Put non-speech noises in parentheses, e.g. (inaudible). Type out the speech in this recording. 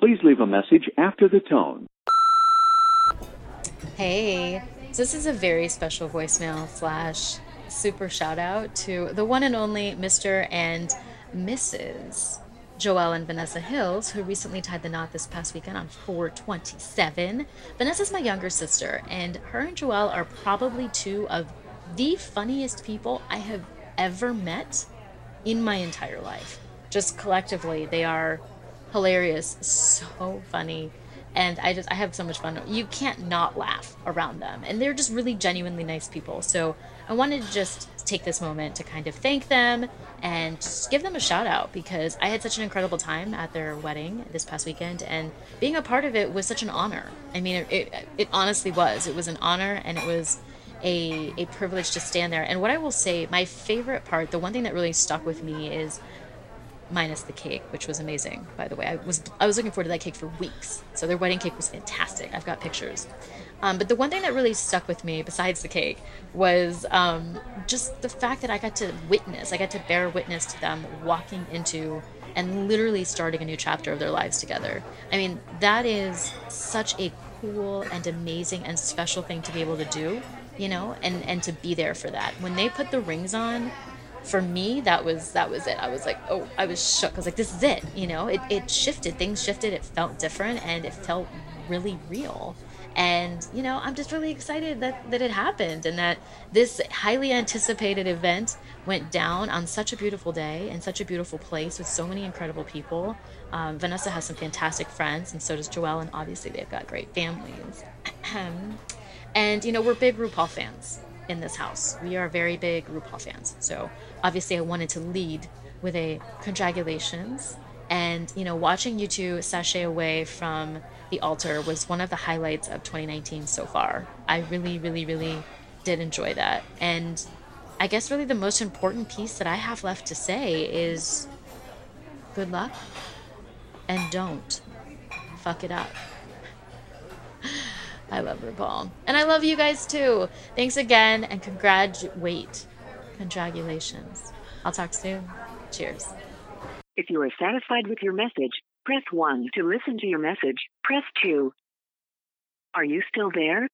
Please leave a message after the tone. Hey, this is a very special voicemail slash super shout out to the one and only Mr. and Mrs. Joel and Vanessa Hills, who recently tied the knot this past weekend on 427. Vanessa's my younger sister, and her and Joel are probably two of the funniest people I have ever met in my entire life. Just collectively, they are hilarious, so funny. And I just I have so much fun. You can't not laugh around them. And they're just really genuinely nice people. So I wanted to just take this moment to kind of thank them and just give them a shout out because I had such an incredible time at their wedding this past weekend and being a part of it was such an honor. I mean, it, it, it honestly was. It was an honor and it was a, a privilege to stand there. And what I will say, my favorite part, the one thing that really stuck with me is minus the cake, which was amazing, by the way. I was I was looking forward to that cake for weeks. So their wedding cake was fantastic. I've got pictures. Um, but the one thing that really stuck with me, besides the cake, was um, just the fact that I got to witness, I got to bear witness to them walking into and literally starting a new chapter of their lives together. I mean, that is such a cool and amazing and special thing to be able to do, you know, and and to be there for that. When they put the rings on, for me that was that was it. I was like oh i was shook. I was like this is it you know? It, it shifted. Things shifted. It felt different and it felt really real. And you know i'm just really excited that that it happened and that this highly anticipated event went down on such a beautiful day in such a beautiful place with so many incredible people. Um, vanessa has some fantastic friends and so does joel and obviously they've got great families. (clears throat) And you know we're big rupaul fans in this house. We are very big RuPaul fans. So obviously I wanted to lead with a condragulations. And, you know, watching you two sashay away from the altar was one of the highlights of 2019 so far. I really, really, really did enjoy that. And I guess really the most important piece that I have left to say is good luck and don't fuck it up. I love RuPaul. And I love you guys too. Thanks again and congratulate. Congratulations. I'll talk soon. Cheers. If you are satisfied with your message, press 1 to listen to your message. Press 2. Are you still there?